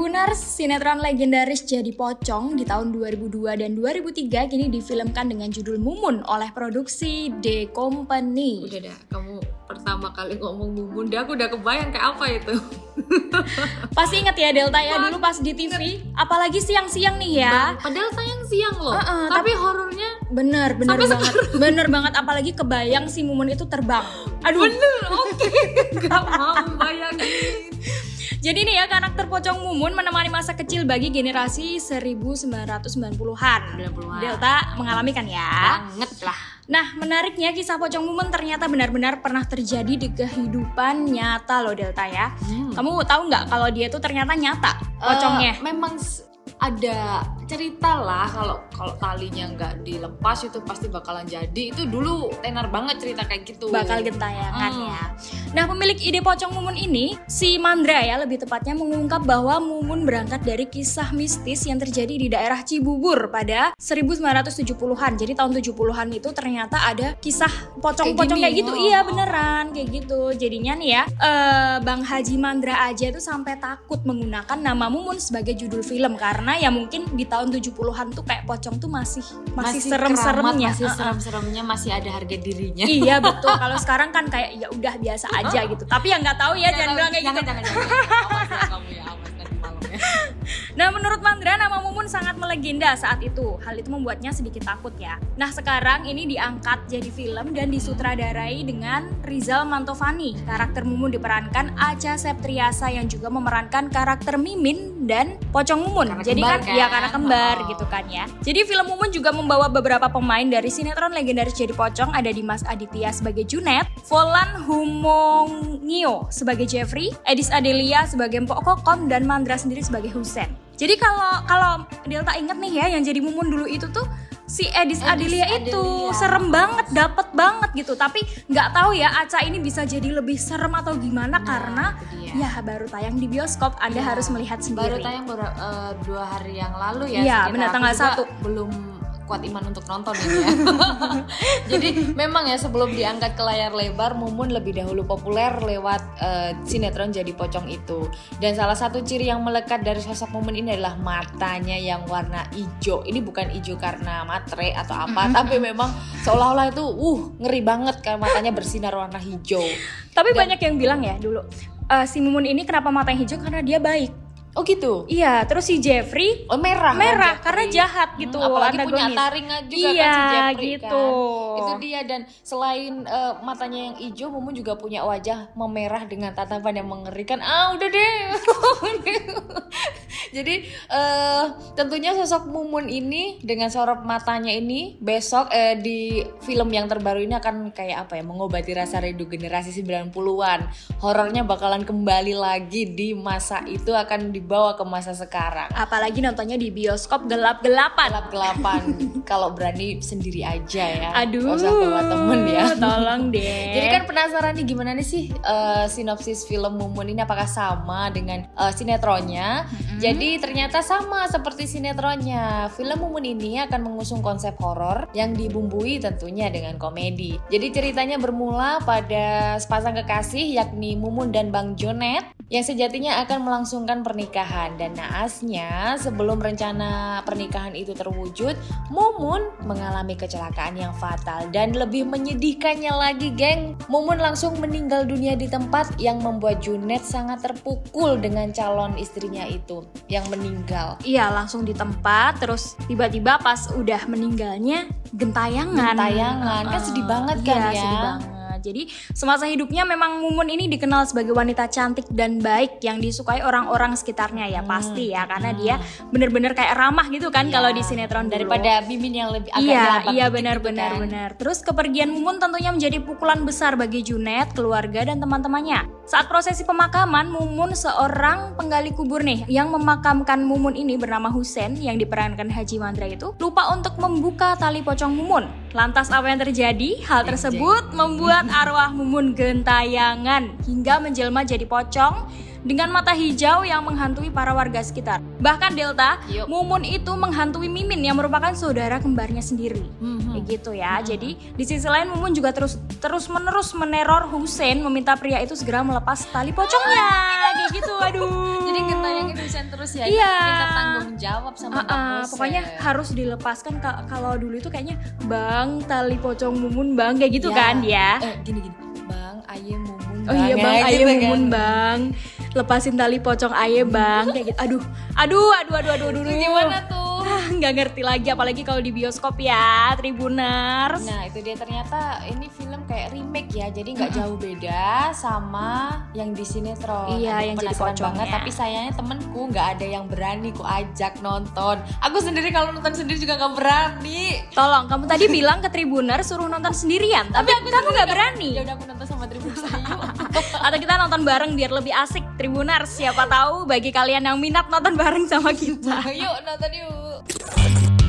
Tribuners, sinetron legendaris Jadi Pocong di tahun 2002 dan 2003 kini difilmkan dengan judul Mumun oleh produksi The Company. Udah dah, kamu pertama kali ngomong Mumun, dia aku udah kebayang kayak apa itu. Pasti inget ya Delta ya dulu pas di TV, apalagi siang-siang nih ya. Padahal sayang siang loh, Uh-uh, tapi horornya Bener, bener Sampai banget. Bener banget, apalagi kebayang si Mumun itu terbang. Aduh, bener, oke, gak mau bayangin. Jadi nih ya karakter Pocong Mumun menemani masa kecil bagi generasi 1990-an. 90-an. Delta mengalami kan ya? Banget lah. Nah, menariknya kisah Pocong Mumun ternyata benar-benar pernah terjadi di kehidupan nyata loh Delta ya. Hmm. Kamu tahu nggak kalau dia tuh ternyata nyata pocongnya? Eh, memang ada cerita lah kalau kalau talinya nggak dilepas itu pasti bakalan jadi itu dulu tenar banget cerita kayak gitu bakal gentayangan Hmm. ya. Nah, pemilik ide pocong Mumun ini, si Mandra ya lebih tepatnya mengungkap bahwa Mumun berangkat dari kisah mistis yang terjadi di daerah Cibubur pada 1970-an. Jadi tahun 70-an itu ternyata ada kisah pocong-pocong Kayak kayak, gitu. oh. Iya, beneran kayak gitu. Jadinya nih ya, eh, Bang Haji Mandra aja tuh sampai takut menggunakan nama Mumun sebagai judul film karena ya mungkin di tahun 70-an tuh kayak pocong tuh masih masih, serem-seremnya. keramat, masih serem-seremnya masih ada harga dirinya iya betul. Kalau sekarang kan kayak ya udah biasa aja gitu. Tapi yang nggak tahu ya jangan bilang kayak jangan, gitu. jangan, jangan, jangan. Awas ya kamu ya, awas. Nah menurut Mandra nama Mumun sangat melegenda saat itu. Hal itu membuatnya sedikit takut ya. Nah sekarang ini diangkat jadi film dan disutradarai dengan Rizal Mantovani. Karakter Mumun diperankan Acha Septriasa yang juga memerankan karakter Mimin dan Pocong Mumun. Karena jadi kembar kan, ya kan? karena kembar Oh. gitu kan ya. Jadi film Mumun juga membawa beberapa pemain dari sinetron legendaris Jadi Pocong ada Dimas Aditya sebagai Junet, Volan Humongio sebagai Jeffrey, Edis Adelia sebagai Mpok Kokom dan Mandra sendiri sebagai Husen. Jadi kalau kalau Delta inget nih ya yang jadi Mumun dulu itu tuh si Edis, Edis Adelia itu Adelia. serem banget, dapet banget gitu. Tapi nggak tahu ya Aca ini bisa jadi lebih serem atau gimana Nah, karena itu ya baru tayang di bioskop. Anda Ya, harus melihat baru sendiri. tayang baru eh, dua hari yang lalu ya Iya, benar, tanggal satu. belum kuat iman untuk nonton ini ya. Jadi memang ya sebelum diangkat ke layar lebar Mumun lebih dahulu populer lewat eh, sinetron jadi pocong itu. Dan salah satu ciri yang melekat dari sosok Mumun ini adalah matanya yang warna hijau. Ini bukan hijau karena matre atau apa tapi memang seolah-olah itu uh ngeri banget kan matanya bersinar warna hijau. Tapi Dan- banyak yang bilang ya dulu eh, si Mumun ini kenapa matanya hijau? Karena dia baik. Oh gitu Iya, terus si Jeffrey Oh merah, kan merah Jeffrey? karena jahat gitu. Hmm, apalagi punya antagonis. taring juga Iya, kan si Jeffrey gitu. kan. Itu dia dan selain eh, matanya yang hijau, Mumun juga punya wajah memerah dengan tatapan yang mengerikan. Ah, udah deh. Jadi eh, tentunya sosok Mumun ini dengan sorot matanya ini besok eh, di film yang terbaru ini akan kayak apa ya mengobati rasa rindu generasi 90-an. Horornya bakalan kembali lagi di masa itu akan dibawa ke masa sekarang Apalagi nontonnya di bioskop gelap-gelapan. gelap-gelapan kalau berani sendiri aja ya Aduh. Nggak usah bawa temen ya Tolong deh. jadi kan penasaran nih gimana nih sih eh, sinopsis film Mumun ini apakah sama dengan eh, sinetronnya jadi ternyata sama seperti sinetronnya. Film Mumun ini akan mengusung konsep horor yang dibumbui tentunya dengan komedi. Jadi ceritanya bermula pada sepasang kekasih yakni Mumun dan Bang Jonet yang sejatinya akan melangsungkan pernikahan dan naasnya sebelum rencana pernikahan itu terwujud Mumun mengalami kecelakaan yang fatal dan lebih menyedihkannya lagi geng Mumun langsung meninggal dunia di tempat yang membuat Junet sangat terpukul dengan calon istrinya itu yang meninggal Iya langsung di tempat terus tiba-tiba pas udah meninggalnya gentayangan. Gentayangan. Kan sedih banget kan Iya, ya. sedih banget. Jadi semasa hidupnya memang Mumun ini dikenal sebagai wanita cantik dan baik yang disukai orang-orang sekitarnya ya pasti ya karena dia bener-bener kayak ramah gitu kan Iya, kalau di sinetron dulu. daripada Mimin yang lebih agak Iya, iya dikit benar gitu benar kan. benar. Terus kepergian Mumun tentunya menjadi pukulan besar bagi Junet, keluarga dan teman-temannya. Saat prosesi pemakaman, Mumun seorang penggali kubur nih yang memakamkan Mumun ini bernama Husen yang diperankan Haji Mandra itu lupa untuk membuka tali pocong Mumun. Lantas apa yang terjadi? Hal tersebut membuat arwah Mumun gentayangan hingga menjelma jadi pocong dengan mata hijau yang menghantui para warga sekitar. Bahkan Delta, Yuk. Mumun itu menghantui Mimin yang merupakan saudara kembarnya sendiri. Mhm. Kayak gitu ya. Jadi di sisi lain Mumun juga terus terus menerus meneror Hussein meminta pria itu segera melepas tali pocongnya. Gitu. Aduh. Jadi ketayangin Hussein terus ya. Iya. Minta tanggung jawab sama Bang ah, Hussein. pokoknya harus dilepaskan Ka- kalau dulu itu kayaknya bang tali pocong mumun bang kayak gitu Ya. kan ya Eh gini gini. Bang, aye mumun oh iya bang ya, ayo gitu mumun kan. bang lepasin tali pocong aye bang kayak gitu aduh aduh aduh aduh aduh aduh, Itu gimana tuh? Ah, nggak ngerti lagi apalagi kalau di bioskop ya Tribuners. Nah itu dia. Ternyata ini film kayak remake ya Jadi nggak jauh beda sama yang di sinetron. Iya, Aku yang jadi banget Tapi sayangnya temenku nggak ada yang berani ku ajak nonton. Aku sendiri kalau nonton sendiri juga nggak berani. Tolong kamu tadi bilang ke Tribuners suruh nonton sendirian tapi, kamu nggak berani. Ya udah aku nonton sama Tribun yuk atau kita nonton bareng biar lebih asik. Tribunars siapa tahu bagi kalian yang minat nonton bareng sama kita. Yuk nonton yuk.